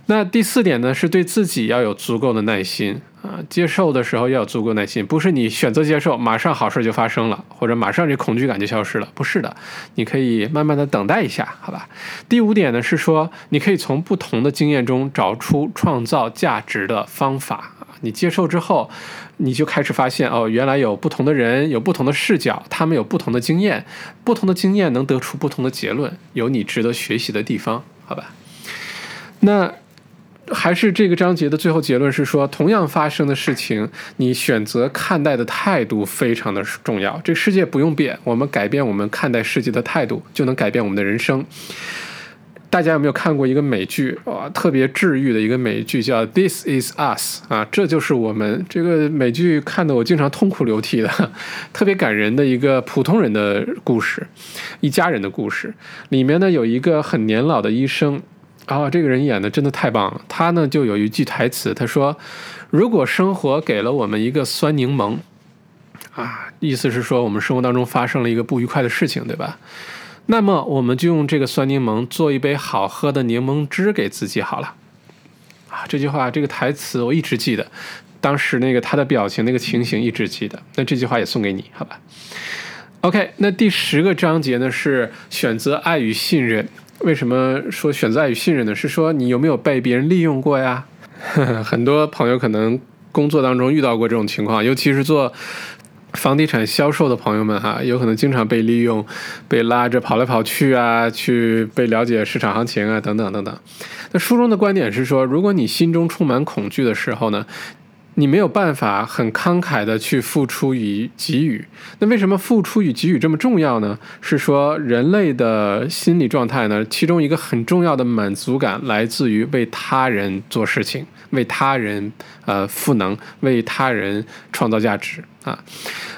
那第四点呢，是对自己要有足够的耐心啊，接受的时候要有足够耐心，不是你选择接受，马上好事就发生了，或者马上这恐惧感就消失了，不是的，你可以慢慢的等待一下，好吧？第五点呢是说，你可以从不同的经验中找出创造价值的方法啊你接受之后，你就开始发现哦，原来有不同的人，有不同的视角，他们有不同的经验，不同的经验能得出不同的结论，有你值得学习的地方，好吧？那。还是这个章节的最后结论是说，同样发生的事情，你选择看待的态度非常的重要。这个世界不用变，我们改变我们看待世界的态度，就能改变我们的人生。大家有没有看过一个美剧啊？特别治愈的一个美剧叫《This Is Us》啊，这就是我们。这个美剧看得我经常痛哭流涕的，特别感人的一个普通人的故事，一家人的故事。里面呢有一个很年老的医生。啊，这个人演的真的太棒了。他呢就有一句台词，他说：“如果生活给了我们一个酸柠檬，啊，意思是说我们生活当中发生了一个不愉快的事情，对吧？那么我们就用这个酸柠檬做一杯好喝的柠檬汁给自己好了。”啊，这句话这个台词我一直记得，当时那个他的表情那个情形一直记得。那这句话也送给你，好吧？OK，那第十个章节呢是选择爱与信任。为什么说选择爱与信任呢？是说你有没有被别人利用过呀？很多朋友可能工作当中遇到过这种情况，尤其是做房地产销售的朋友们哈，有可能经常被利用，被拉着跑来跑去啊，去被了解市场行情啊，等等等等。那书中的观点是说，如果你心中充满恐惧的时候呢？你没有办法很慷慨的去付出与给予，那为什么付出与给予这么重要呢？是说人类的心理状态呢？其中一个很重要的满足感来自于为他人做事情，为他人呃赋能，为他人创造价值啊。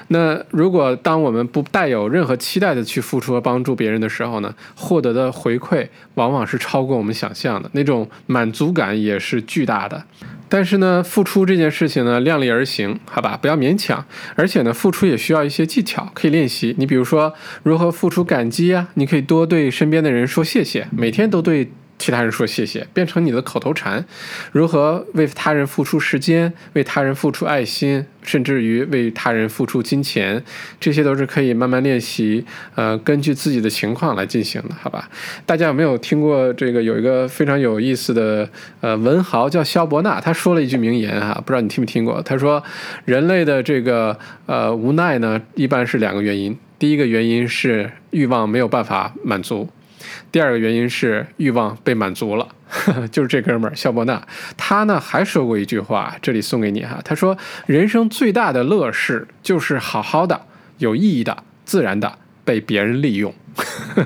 那如果当我们不带有任何期待的去付出和帮助别人的时候呢，获得的回馈往往是超过我们想象的，那种满足感也是巨大的。但是呢，付出这件事情呢，量力而行，好吧，不要勉强。而且呢，付出也需要一些技巧，可以练习。你比如说，如何付出感激啊？你可以多对身边的人说谢谢，每天都对替他人说谢谢，变成你的口头禅；如何为他人付出时间，为他人付出爱心，甚至于为他人付出金钱，这些都是可以慢慢练习。呃，根据自己的情况来进行的，好吧？大家有没有听过这个？有一个非常有意思的呃文豪叫萧伯纳，他说了一句名言哈，不知道你听没听过？他说，人类的这个呃无奈呢，一般是两个原因。第一个原因是欲望没有办法满足。第二个原因是欲望被满足了，就是这哥们儿肖伯纳，他呢还说过一句话，这里送给你哈。他说：“人生最大的乐事就是好好的、有意义的、自然的被别人利用。”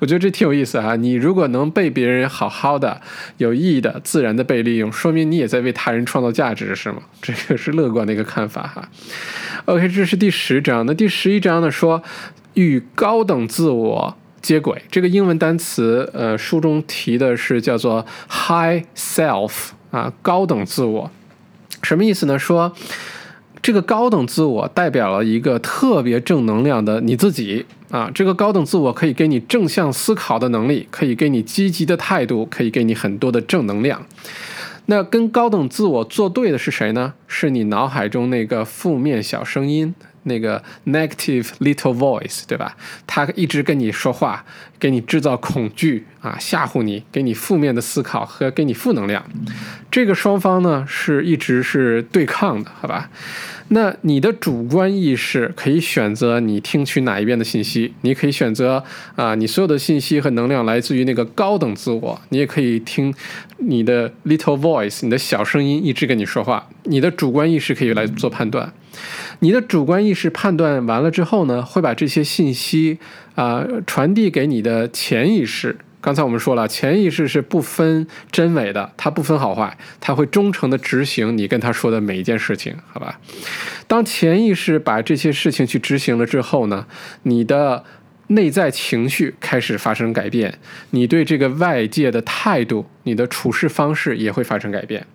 我觉得这挺有意思哈。你如果能被别人好好的、有意义的、自然的被利用，说明你也在为他人创造价值，是吗？这个是乐观的一个看法哈。OK，这是第十章。那第十一章呢说与高等自我。接轨这个英文单词，呃，书中提的是叫做 high self 啊，高等自我，什么意思呢？说这个高等自我代表了一个特别正能量的你自己啊，这个高等自我可以给你正向思考的能力，可以给你积极的态度，可以给你很多的正能量。那跟高等自我作对的是谁呢？是你脑海中那个负面小声音。那个 negative little voice，对吧？他一直跟你说话，给你制造恐惧啊，吓唬你，给你负面的思考和给你负能量。这个双方呢是一直是对抗的，好吧？那你的主观意识可以选择你听取哪一边的信息，你可以选择啊，你所有的信息和能量来自于那个高等自我，你也可以听你的 little voice，你的小声音一直跟你说话。你的主观意识可以来做判断。你的主观意识判断完了之后呢，会把这些信息啊传递给你的潜意识。刚才我们说了，潜意识是不分真伪的，它不分好坏，它会忠诚的执行你跟他说的每一件事情，好吧？当潜意识把这些事情去执行了之后呢，你的内在情绪开始发生改变，你对这个外界的态度，你的处事方式也会发生改变。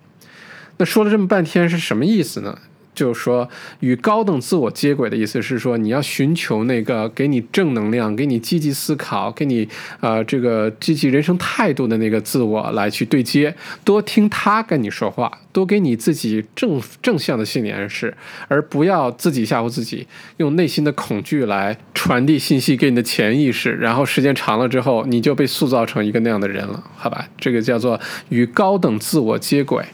那说了这么半天是什么意思呢？就是说，与高等自我接轨的意思是说，你要寻求那个给你正能量、给你积极思考、给你呃这个积极人生态度的那个自我来去对接，多听他跟你说话，多给你自己正正向的心理暗示，而不要自己吓唬自己，用内心的恐惧来传递信息给你的潜意识，然后时间长了之后，你就被塑造成一个那样的人了，好吧？这个叫做与高等自我接轨。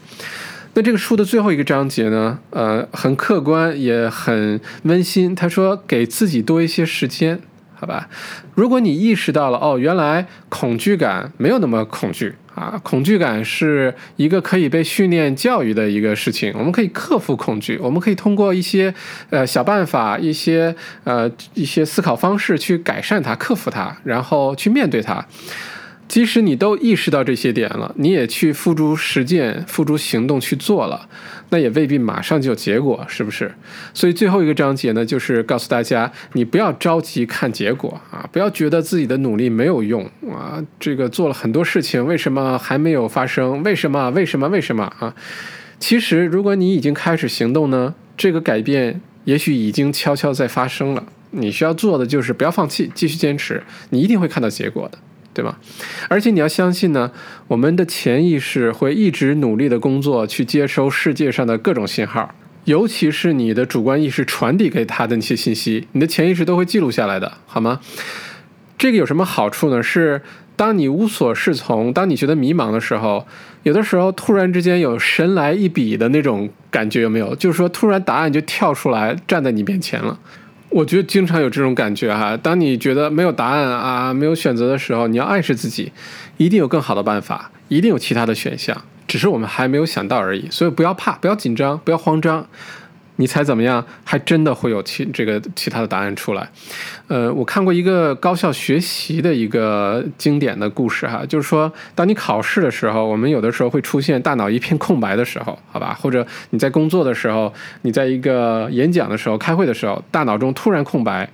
那这个书的最后一个章节呢，呃，很客观也很温馨。他说，给自己多一些时间，好吧？如果你意识到了，哦，原来恐惧感没有那么恐惧啊，恐惧感是一个可以被训练教育的一个事情，我们可以克服恐惧，我们可以通过一些呃小办法、一些呃一些思考方式去改善它、克服它，然后去面对它。即使你都意识到这些点了，你也去付诸实践、付诸行动去做了，那也未必马上就有结果，是不是？所以最后一个章节呢，就是告诉大家，你不要着急看结果啊，不要觉得自己的努力没有用啊，这个做了很多事情，为什么还没有发生？为什么？为什么？为什么啊？其实，如果你已经开始行动呢，这个改变也许已经悄悄在发生了。你需要做的就是不要放弃，继续坚持，你一定会看到结果的。对吧？而且你要相信呢，我们的潜意识会一直努力的工作，去接收世界上的各种信号，尤其是你的主观意识传递给他的那些信息，你的潜意识都会记录下来的，好吗？这个有什么好处呢？是当你无所适从，当你觉得迷茫的时候，有的时候突然之间有神来一笔的那种感觉，有没有？就是说，突然答案就跳出来，站在你面前了。我觉得经常有这种感觉哈，当你觉得没有答案啊、没有选择的时候，你要暗示自己，一定有更好的办法，一定有其他的选项，只是我们还没有想到而已。所以不要怕，不要紧张，不要慌张。你猜怎么样？还真的会有其这个其他的答案出来。呃，我看过一个高效学习的一个经典的故事哈，就是说，当你考试的时候，我们有的时候会出现大脑一片空白的时候，好吧？或者你在工作的时候，你在一个演讲的时候、开会的时候，大脑中突然空白。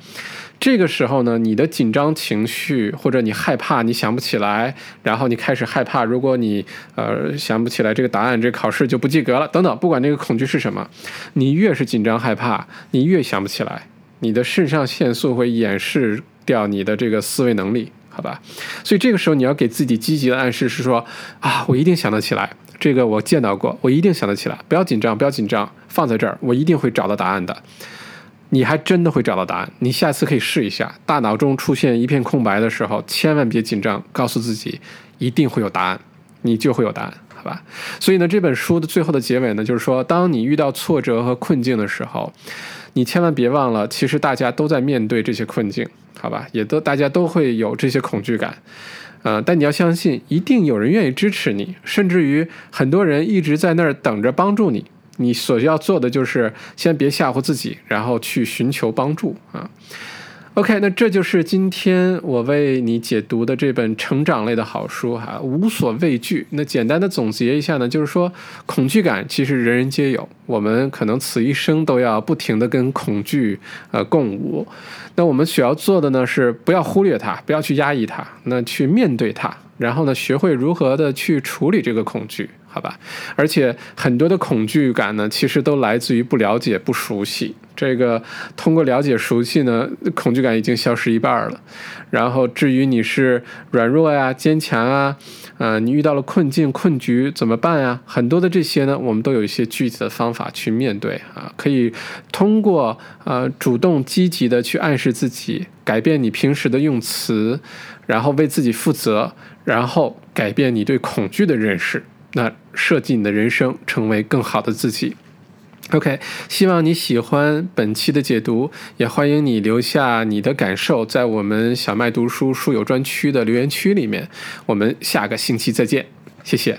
这个时候呢，你的紧张情绪或者你害怕，你想不起来，然后你开始害怕，如果你呃想不起来这个答案，这考试就不及格了，等等，不管那个恐惧是什么，你越是紧张害怕，你越想不起来，你的肾上腺素会掩饰掉你的这个思维能力。好吧？所以这个时候你要给自己积极的暗示是说啊，我一定想得起来，这个我见到过，我一定想得起来，不要紧张，不要紧张，放在这儿，我一定会找到答案的。你还真的会找到答案，你下次可以试一下。大脑中出现一片空白的时候，千万别紧张，告诉自己一定会有答案，你就会有答案。好吧，所以呢，这本书的最后的结尾呢，就是说，当你遇到挫折和困境的时候，你千万别忘了，其实大家都在面对这些困境，好吧，也都大家都会有这些恐惧感，呃，但你要相信，一定有人愿意支持你，甚至于很多人一直在那儿等着帮助你。你所要做的就是先别吓唬自己，然后去寻求帮助啊。OK，那这就是今天我为你解读的这本成长类的好书哈，无所畏惧。那简单的总结一下呢，就是说恐惧感其实人人皆有，我们可能此一生都要不停的跟恐惧呃共舞。那我们需要做的呢是不要忽略它，不要去压抑它，那去面对它，然后呢学会如何的去处理这个恐惧，好吧？而且很多的恐惧感呢，其实都来自于不了解、不熟悉。这个通过了解熟悉呢，恐惧感已经消失一半了。然后至于你是软弱呀、坚强啊，呃，你遇到了困境、困局怎么办呀？很多的这些呢，我们都有一些具体的方法去面对啊。可以通过呃主动积极的去暗示自己，改变你平时的用词，然后为自己负责，然后改变你对恐惧的认识，那设计你的人生，成为更好的自己。OK，希望你喜欢本期的解读，也欢迎你留下你的感受，在我们小麦读书书友专区的留言区里面。我们下个星期再见，谢谢。